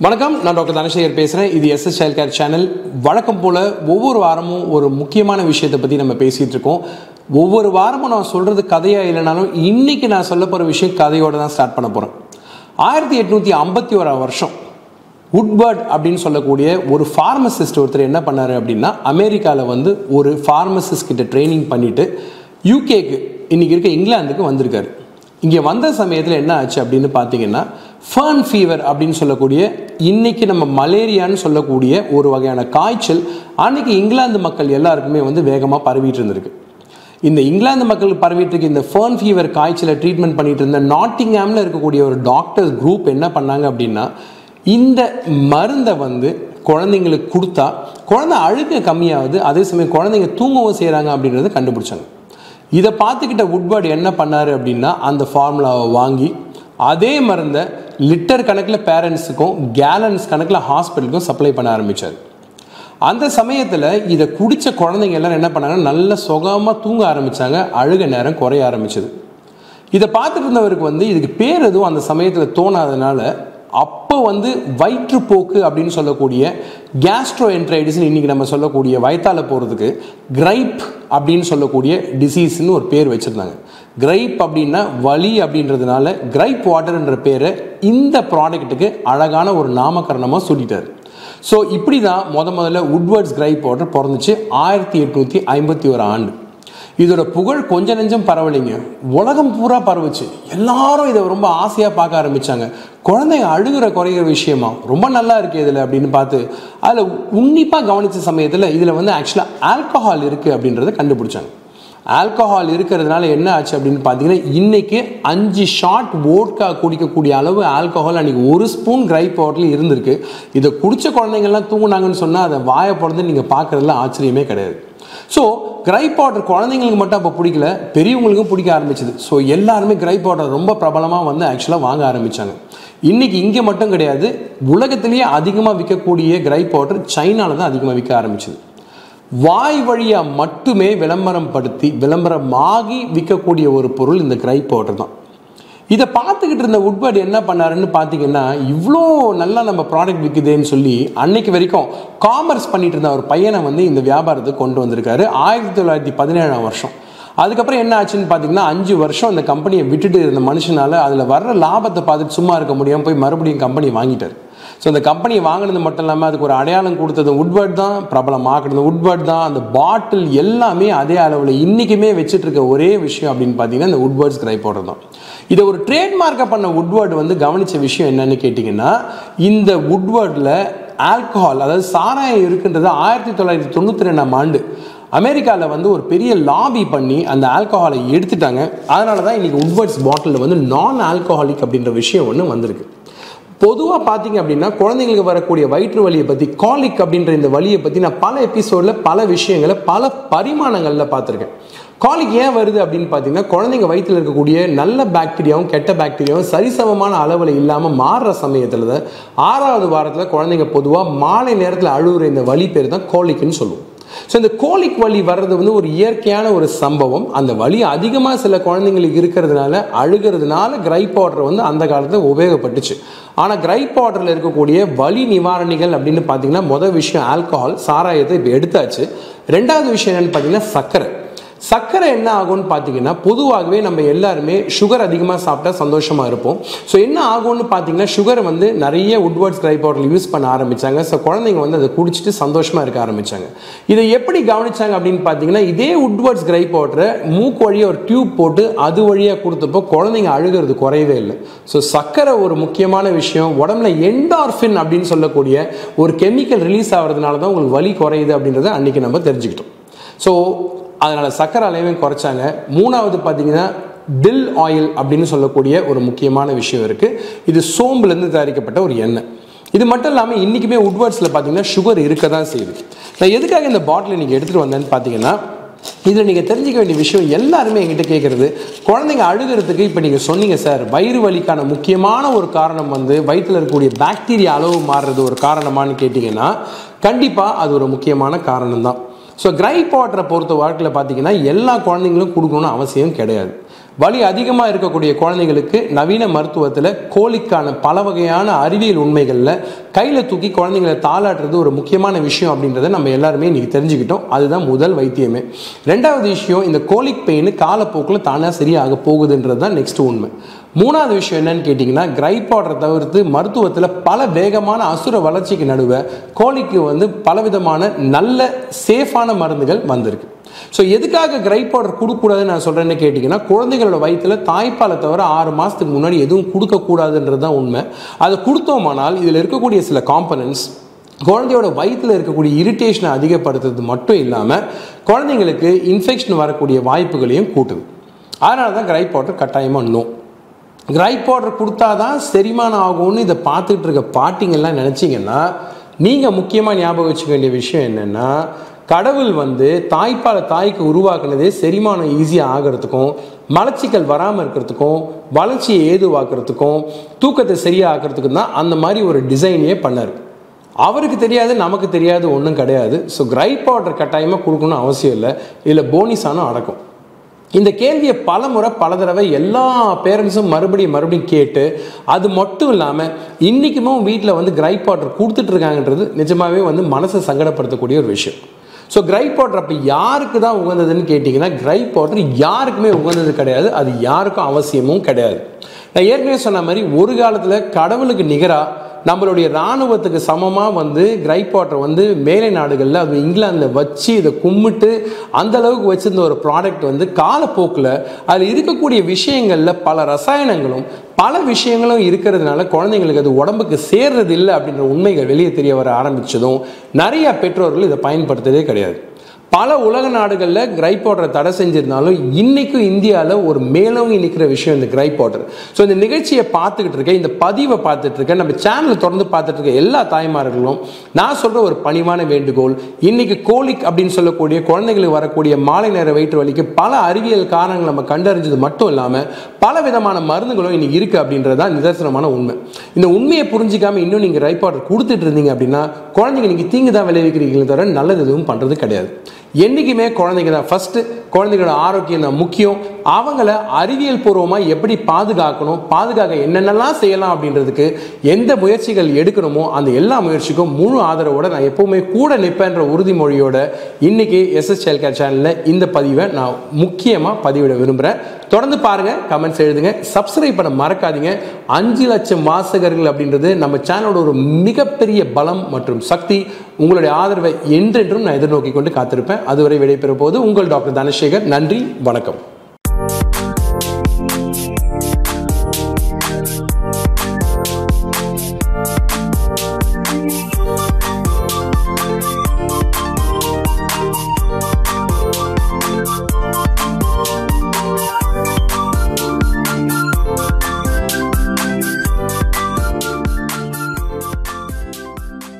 வணக்கம் நான் டாக்டர் தனசேகர் பேசுகிறேன் இது எஸ்எஸ் சைல்ட் கேர் சேனல் வழக்கம் போல் ஒவ்வொரு வாரமும் ஒரு முக்கியமான விஷயத்தை பற்றி நம்ம பேசிகிட்டு இருக்கோம். ஒவ்வொரு வாரமும் நான் சொல்கிறது கதையாக இல்லைனாலும் இன்றைக்கி நான் சொல்ல போகிற விஷயம் கதையோடு தான் ஸ்டார்ட் பண்ண போகிறேன் ஆயிரத்தி எட்நூற்றி ஐம்பத்தி ஓராம் வருஷம் உட்பர்ட் அப்படின்னு சொல்லக்கூடிய ஒரு ஃபார்மசிஸ்ட் ஒருத்தர் என்ன பண்ணாரு அப்படின்னா அமெரிக்காவில் வந்து ஒரு ஃபார்மசிஸ்ட் கிட்ட ட்ரைனிங் பண்ணிவிட்டு யூகேக்கு இன்றைக்கி இருக்க இங்கிலாந்துக்கு வந்திருக்காரு. இங்கே வந்த சமயத்தில் என்ன ஆச்சு அப்படின்னு பார்த்தீங்கன்னா ஃபர்ன் ஃபீவர் அப்படின்னு சொல்லக்கூடிய இன்னைக்கு நம்ம மலேரியான்னு சொல்லக்கூடிய ஒரு வகையான காய்ச்சல் அன்னைக்கு இங்கிலாந்து மக்கள் எல்லாருக்குமே வந்து வேகமாக பரவிட்டு இருந்திருக்கு. இந்த இங்கிலாந்து மக்களுக்கு பரவிட்டு இருக்க இந்த ஃபர்ன் ஃபீவர் காய்ச்சலை ட்ரீட்மெண்ட் பண்ணிட்டு இருந்த நாட்டிங்ஹாமில் இருக்கக்கூடிய ஒரு டாக்டர்ஸ் குரூப் என்ன பண்ணாங்க அப்படின்னா இந்த மருந்தை வந்து குழந்தைங்களுக்கு கொடுத்தா குழந்தை அழுக கம்மியாகுது அதே சமயம் குழந்தைங்க தூங்கவும் செய்கிறாங்க அப்படின்றத கண்டுபிடிச்சாங்க. இதை பார்த்துக்கிட்ட உட்வர்ட் என்ன பண்ணாரு அப்படின்னா அந்த ஃபார்முலாவை வாங்கி அதே மருந்தை லிட்டர் கணக்கில் பேரண்ட்ஸுக்கும் கேலன்ஸ் கணக்கில் ஹாஸ்பிட்டலுக்கும் சப்ளை பண்ண ஆரம்பித்தார் அந்த சமயத்தில் இதை குடித்த குழந்தைங்க எல்லாம் என்ன பண்ணாங்கன்னா நல்ல சுகமாக தூங்க ஆரம்பித்தாங்க அழுக நேரம் குறைய ஆரம்பிச்சது. இதை பார்த்துட்டு இருந்தவருக்கு வந்து இதுக்கு பேர் எதுவும் அந்த சமயத்தில் தோணாதனால அப்போ வந்து வயிற்றுப்போக்கு அப்படின்னு சொல்லக்கூடிய கேஸ்ட்ரோ என்ட்ரைடிஸ்னு இன்றைக்கி நம்ம சொல்லக்கூடிய வயத்தால் போகிறதுக்கு கிரைப் அப்படின்னு சொல்லக்கூடிய டிசீஸ்னு ஒரு பேர் வச்சுருந்தாங்க. கிரைப் அப்படின்னா வலி அப்படின்றதுனால கிரைப் வாட்டர்ன்ற பேரை இந்த ப்ராடக்ட்டுக்கு அழகான ஒரு நாமகரணமாக சொல்லிட்டார் ஸோ இப்படி தான் முத முதல்ல உட்வர்ட்ஸ் கிரைப் பவுடர் பிறந்துச்சு ஆயிரத்தி எட்நூற்றி ஐம்பத்தி ஒரு ஆண்டு. இதோட புகழ் கொஞ்ச நெஞ்சம் பரவலைங்க. உலகம் பூரா பரவுச்சு. எல்லாரும் இதை ரொம்ப ஆசையாக பார்க்க ஆரம்பிச்சாங்க. குழந்தைங்க அழுகிற குறைகிற விஷயமா? ரொம்ப நல்லா இருக்குது இதில் அப்படின்னு பார்த்து அதில் உன்னிப்பாக கவனித்த சமயத்தில் இதில் வந்து ஆக்சுவலாக ஆல்கஹால் இருக்குது அப்படின்றத கண்டுபிடிச்சாங்க. ஆல்கஹால் இருக்கிறதுனால என்ன ஆச்சு அப்படின்னு பார்த்தீங்கன்னா இன்றைக்கி அஞ்சு ஷாட் ஓட்கா குடிக்கக்கூடிய அளவு ஆல்கஹால் அன்றைக்கி ஒரு ஸ்பூன் கிரைப் பவுடரில் இருந்திருக்கு. இதை குடித்த குழந்தைங்கள்லாம் தூங்குனாங்கன்னு சொன்னால் அதை வாயை பிறந்து நீங்கள் பார்க்குறதுல ஆச்சரியமே கிடையாது. ஸோ கிரைப் பவுடர் குழந்தைங்களுக்கு மட்டும் அப்போ பிடிக்கல பெரியவங்களுக்கும் பிடிக்க ஆரம்பிச்சது. ஸோ எல்லாருமே கிரைப் பவுடர் ரொம்ப பிரபலமாக வந்து ஆக்சுவலாக வாங்க ஆரம்பித்தாங்க இன்றைக்கி இங்கே மட்டும் கிடையாது உலகத்திலேயே அதிகமாக விற்கக்கூடிய கிரைப் பவுடர் சைனாவில் தான் அதிகமாக விற்க ஆரம்பிச்சது. வாய் வழியாக மட்டுமே விளம்பரம் படுத்தி விளம்பரமாகி விற்கக்கூடிய ஒரு பொருள் இந்த கிரை பவுடர் தான் இதை பார்த்துக்கிட்டு இருந்த உட்பட் என்ன பண்ணாருன்னு பார்த்தீங்கன்னா இவ்வளோ நல்லா நம்ம ப்ராடக்ட் விற்குதேன்னு சொல்லி அன்னைக்கு வரைக்கும் காமர்ஸ் பண்ணிட்டு இருந்த ஒரு பையனை வந்து இந்த வியாபாரத்துக்கு கொண்டு வந்திருக்காரு. ஆயிரத்தி தொள்ளாயிரத்தி பதினேழாம் வருஷம். அதுக்கப்புறம் என்ன ஆச்சுன்னு பார்த்தீங்கன்னா அஞ்சு வருஷம் அந்த கம்பெனியை விட்டுட்டு இருந்த மனுஷனால் அதில் வர்ற லாபத்தை பார்த்துட்டு சும்மா இருக்க முடியாமல் போய் மறுபடியும் கம்பெனி வாங்கிட்டார். ஸோ அந்த கம்பெனியை வாங்கினது மட்டும் இல்லாமல் அதுக்கு ஒரு அடையாளம் கொடுத்தது உட்வர்ட் தான் பிரபலமாக்குனது உட்வர்ட் தான். அந்த பாட்டில் எல்லாமே அதே அளவில் இன்றைக்குமே வச்சுட்டு இருக்க ஒரே விஷயம் அப்படின்னு பார்த்தீங்கன்னா இந்த உட்பர்ட்ஸ் கிரை பவுடர் தான் இதை ஒரு ட்ரேட்மார்க்கை பண்ண உட்வர்ட் வந்து கவனித்த விஷயம் என்னன்னு கேட்டிங்கன்னா இந்த உட்வர்டில் ஆல்கஹால் அதாவது சாராயம் இருக்குன்றது ஆயிரத்தி தொள்ளாயிரத்தி தொண்ணூற்றி ரெண்டாம் ஆண்டு அமெரிக்காவில் வந்து ஒரு பெரிய லாபி பண்ணி அந்த ஆல்கஹாலை எடுத்துட்டாங்க. அதனால தான் இன்றைக்கி உட்வர்ட்ஸ் பாட்டிலில் வந்து நான் ஆல்கஹாலிக் அப்படின்ற விஷயம் ஒன்று வந்திருக்கு. பொதுவாக பார்த்தீங்க அப்படின்னா குழந்தைங்களுக்கு வரக்கூடிய வயிற்று வலியை பற்றி காலிக் அப்படின்ற இந்த வலியை பற்றி நான் பல எபிசோடில் பல விஷயங்களை பல பரிமாணங்களில் பார்த்துருக்கேன் காலிக் ஏன் வருது அப்படின்னு பார்த்தீங்கன்னா குழந்தைங்க வயிற்றில் இருக்கக்கூடிய நல்ல பாக்டீரியாவும் கெட்ட பாக்டீரியாவும் சரிசமமான அளவில் இல்லாமல் மாறுற சமயத்தில் தான் ஆறாவது வாரத்தில் குழந்தைங்க பொதுவாக மாலை நேரத்தில் அழுகுற இந்த வலி பேர் தான் கோலிக்குன்னு சொல்லுவோம். ஸோ இந்த கோலிக் வலி வர்றது வந்து ஒரு இயற்கையான ஒரு சம்பவம். அந்த வலி அதிகமாக சில குழந்தைங்களுக்கு இருக்கிறதுனால அழுகிறதுனால கிரை பவுடர் வந்து அந்த காலத்தில் உபயோகப்பட்டுச்சு. ஆனால் கிரைப் பவுடரில் இருக்கக்கூடிய வலி நிவாரணிகள் அப்படின்னு பார்த்தீங்கன்னா முதல் விஷயம் ஆல்கஹால் சாராயத்தை இப்போ எடுத்தாச்சு. ரெண்டாவது விஷயம் என்னென்னு பார்த்தீங்கன்னா சர்க்கரை. சர்க்கரை என்ன ஆகும்னு பார்த்தீங்கன்னா பொதுவாகவே நம்ம எல்லாருமே சுகர் அதிகமாக சாப்பிட்டா சந்தோஷமாக இருப்போம். ஸோ என்ன ஆகும்னு பார்த்தீங்கன்னா சுகரை வந்து நிறைய உட்வர்ட்ஸ் கிரை பவுடர் யூஸ் பண்ண ஆரம்பித்தாங்க ஸோ குழந்தைங்க வந்து அதை குடிச்சிட்டு சந்தோஷமாக இருக்க ஆரம்பித்தாங்க இதை எப்படி கவனிச்சாங்க அப்படின்னு பார்த்தீங்கன்னா இதே உட்வர்ட்ஸ் கிரை பவுடரை மூக்கு வழியாக ஒரு டியூப் போட்டு அது வழியாக கொடுத்தப்போ குழந்தைங்க அழுகிறது குறையவே இல்லை. ஸோ சர்க்கரை ஒரு முக்கியமான விஷயம். உடம்புல என்டார்ஃபின் அப்படின்னு சொல்லக்கூடிய ஒரு கெமிக்கல் ரிலீஸ் ஆகிறதுனால தான் உங்களுக்கு வலி குறையுது அப்படின்றத அன்றைக்கி நம்ம தெரிஞ்சுக்கிட்டோம். ஸோ அதனால் சக்கரை அளவையும் குறைச்சாங்க. மூணாவது பார்த்தீங்கன்னா டில் ஆயில் அப்படின்னு சொல்லக்கூடிய ஒரு முக்கியமான விஷயம் இருக்குது இது சோம்புலேருந்து தயாரிக்கப்பட்ட ஒரு எண்ணெய். இது மட்டும் இல்லாமல் இன்றைக்குமே உட்வர்ட்ஸில் பார்த்தீங்கன்னா சுகர் இருக்க தான் செய்யுது. நான் எதுக்காக இந்த பாட்டில் நீங்கள் எடுத்துகிட்டு வந்தேன்னு பார்த்தீங்கன்னா இதில் நீங்கள் தெரிஞ்சிக்க வேண்டிய விஷயம் எல்லாருமே எங்கிட்ட கேட்குறது குழந்தைங்க அழுகிறதுக்கு இப்போ நீங்கள் சொன்னீங்க சார். வயிறு வலிக்கான முக்கியமான ஒரு காரணம் வந்து வயிற்றில் இருக்கக்கூடிய பாக்டீரியா அளவு மாறுறது ஒரு காரணமானு கேட்டிங்கன்னா கண்டிப்பாக அது ஒரு முக்கியமான காரணம் தான் ஸோ கிரைப் வாட்டரை பொறுத்த வாழ்க்கையில் பார்த்தீங்கன்னா எல்லா குழந்தைங்களும் கொடுக்கணும்னு அவசியம் கிடையாது. வலி அதிகமாக இருக்கக்கூடிய குழந்தைங்களுக்கு நவீன மருத்துவத்தில் கோழிக்கான பல வகையான அறிவியல் உண்மைகளில் கையில் தூக்கி குழந்தைங்களை தாளாட்டுறது ஒரு முக்கியமான விஷயம் அப்படின்றத நம்ம எல்லாருமே இன்றைக்கி தெரிஞ்சுக்கிட்டோம். அதுதான் முதல் வைத்தியமே. ரெண்டாவது விஷயம் இந்த கோலிக் பெயின் காலப்போக்கில் தானாக சரியாக போகுதுன்றது தான் நெக்ஸ்ட் உண்மை. மூணாவது விஷயம் என்னன்னு கேட்டிங்கன்னா கிரைப் ஆர்டரை தவிர்த்து மருத்துவத்தில் பல வேகமான அசுர வளர்ச்சிக்கு நடுவே கோழிக்கு வந்து பலவிதமான நல்ல சேஃபான மருந்துகள் வந்திருக்கு. ஸோ எதுக்காக கிரைப் பவுடர் கொடுக்கக்கூடாதுன்னு நான் சொல்கிறேன்னு கேட்டிங்கன்னா குழந்தைங்களோட வயிற்றில் தாய்ப்பாலை தவிர ஆறு மாதத்துக்கு முன்னாடி எதுவும் கொடுக்கக்கூடாதுன்றது தான் உண்மை. அதை கொடுத்தோமானால் இதில் இருக்கக்கூடிய சில காம்பனன்ஸ் குழந்தையோட வயிற்றில் இருக்கக்கூடிய இரிட்டேஷனை அதிகப்படுத்துறது மட்டும் இல்லாமல் குழந்தைங்களுக்கு இன்ஃபெக்ஷன் வரக்கூடிய வாய்ப்புகளையும் கூட்டுது. அதனால தான் கிரைப் பவுடர் கட்டாயமாக நோ கிரைப் பவுடர் கொடுத்தா தான் செரிமானம் ஆகும்னு இதை பார்த்துட்டு இருக்க பாட்டிங்கெல்லாம் நினச்சிங்கன்னா நீங்கள் முக்கியமாக ஞாபகம் வச்சுக்க வேண்டிய விஷயம் என்னென்னா கடவுள் வந்து தாய்ப்பாலை தாய்க்கு உருவாக்குனதே செரிமானம் ஈஸியாக ஆகிறதுக்கும் மலச்சிக்கல் வராமல் இருக்கிறதுக்கும் வளர்ச்சியை ஏதுவாக்குறதுக்கும் தூக்கத்தை சரியாக ஆக்கிறதுக்கும் தான் அந்த மாதிரி ஒரு டிசைனையே பண்ணார். அவருக்கு தெரியாது நமக்கு தெரியாது ஒன்றும் கிடையாது. ஸோ கிரைப் பவுடர் கட்டாயமாக கொடுக்கணும்னு அவசியம் இல்லை. இதில் போனிஸானும் அடக்கும். இந்த கேள்வியை பல முறை பல தடவை எல்லா பேரண்ட்ஸும் மறுபடியும் மறுபடியும் கேட்டு அது மட்டும் இல்லாமல் இன்றைக்குமும் வீட்டில் வந்து கிரைப் வாட்டர் கொடுத்துட்ருக்காங்கன்றது நிஜமாகவே வந்து மனசை சங்கடப்படுத்தக்கூடிய ஒரு விஷயம். ஸோ கிரைப் பவுடர் அப்போ யாருக்கு தான் உகந்ததுன்னு கேட்டிங்கன்னா கிரை பவுடர் யாருக்குமே உகந்தது கிடையாது. அது யாருக்கும் அவசியமும் கிடையாது. நான் ஏற்கனவே சொன்ன மாதிரி ஒரு காலத்தில் கடவுளுக்கு நிகராக நம்மளுடைய இராணுவத்துக்கு சமமாக வந்து கிரைப் வாட்டர் வந்து மேலை நாடுகளில் அது இங்கிலாந்தில் வச்சு இதை கும்பிட்டு அந்த அளவுக்கு வச்சிருந்த ஒரு ப்ராடக்ட் வந்து காலப்போக்கில் அதில் இருக்கக்கூடிய விஷயங்களில் பல ரசாயனங்களும் பல விஷயங்களும் இருக்கிறதுனால குழந்தைங்களுக்கு அது உடம்புக்கு சேர்றது இல்லை அப்படின்ற உண்மைகள் வெளியே தெரிய வர ஆரம்பித்ததும் நிறைய பெற்றோர்கள் இதை பயன்படுத்துறதே கிடையாது. பல உலக நாடுகளில் கிரைப் வாட்டரை தடை செஞ்சிருந்தாலும் இன்னைக்கும் இந்தியாவில் ஒரு மேலோங்கி நிற்கிற விஷயம் இந்த கிரைப் வாட்டர் ஸோ இந்த நிகழ்ச்சியை பார்த்துக்கிட்டு இருக்கேன் இந்த பதிவை பார்த்துட்டு இருக்கேன் நம்ம சேனலை தொடர்ந்து பார்த்துட்டு இருக்க எல்லா தாய்மார்களும் நான் சொல்கிற ஒரு பணிவான வேண்டுகோள் இன்னைக்கு கோலிக் அப்படின்னு சொல்லக்கூடிய குழந்தைகளுக்கு வரக்கூடிய மாலை நேர வயிற்று வலிக்கு பல அறிவியல் காரணங்கள் நம்ம கண்டறிஞ்சது மட்டும் இல்லாமல் பல விதமான மருந்துகளும் இன்னைக்கு இருக்குது அப்படின்றது தான் நிதர்சனமான உண்மை. இந்த உண்மையை புரிஞ்சிக்காம இன்னும் நீங்கள் ரைப் வாட்டர் கொடுத்துட்டு இருந்தீங்க அப்படின்னா குழந்தைங்க நீங்கள் தீங்கு தான் விளைவிக்கிறீங்களே தவிர நல்லது எதுவும் பண்ணுறது கிடையாது. என்றைக்குமே குழந்தைங்க தான். ஃபஸ்ட்டு குழந்தைங்களோட ஆரோக்கியம் தான் முக்கியம். அவங்கள அறிவியல் பூர்வமாக எப்படி பாதுகாக்கணும் பாதுகாக்க என்னென்னலாம் செய்யலாம் அப்படின்றதுக்கு எந்த முயற்சிகள் எடுக்கணுமோ அந்த எல்லா முயற்சிக்கும் முழு ஆதரவோட நான் எப்பவுமே கூட நிற்பேன்ற உறுதிமொழியோட இன்னைக்கு எஸ்எஸ் சைல்ட் சேனலில் இந்த பதிவை நான் முக்கியமாக பதிவிட விரும்புகிறேன் தொடர்ந்து பாருங்க கமெண்ட்ஸ் எழுதுங்க. சப்ஸ்கிரைப் பண்ண மறக்காதீங்க. அஞ்சு லட்சம் வாசகர்கள் அப்படின்றது நம்ம சேனலோட ஒரு மிகப்பெரிய பலம் மற்றும் சக்தி. உங்களுடைய ஆதரவை என்றென்றும் நான் எதிர்நோக்கி கொண்டு காத்திருப்பேன். அதுவரை விடைபெறும் போது உங்கள் டாக்டர் தனசேகர் நன்றி வணக்கம்.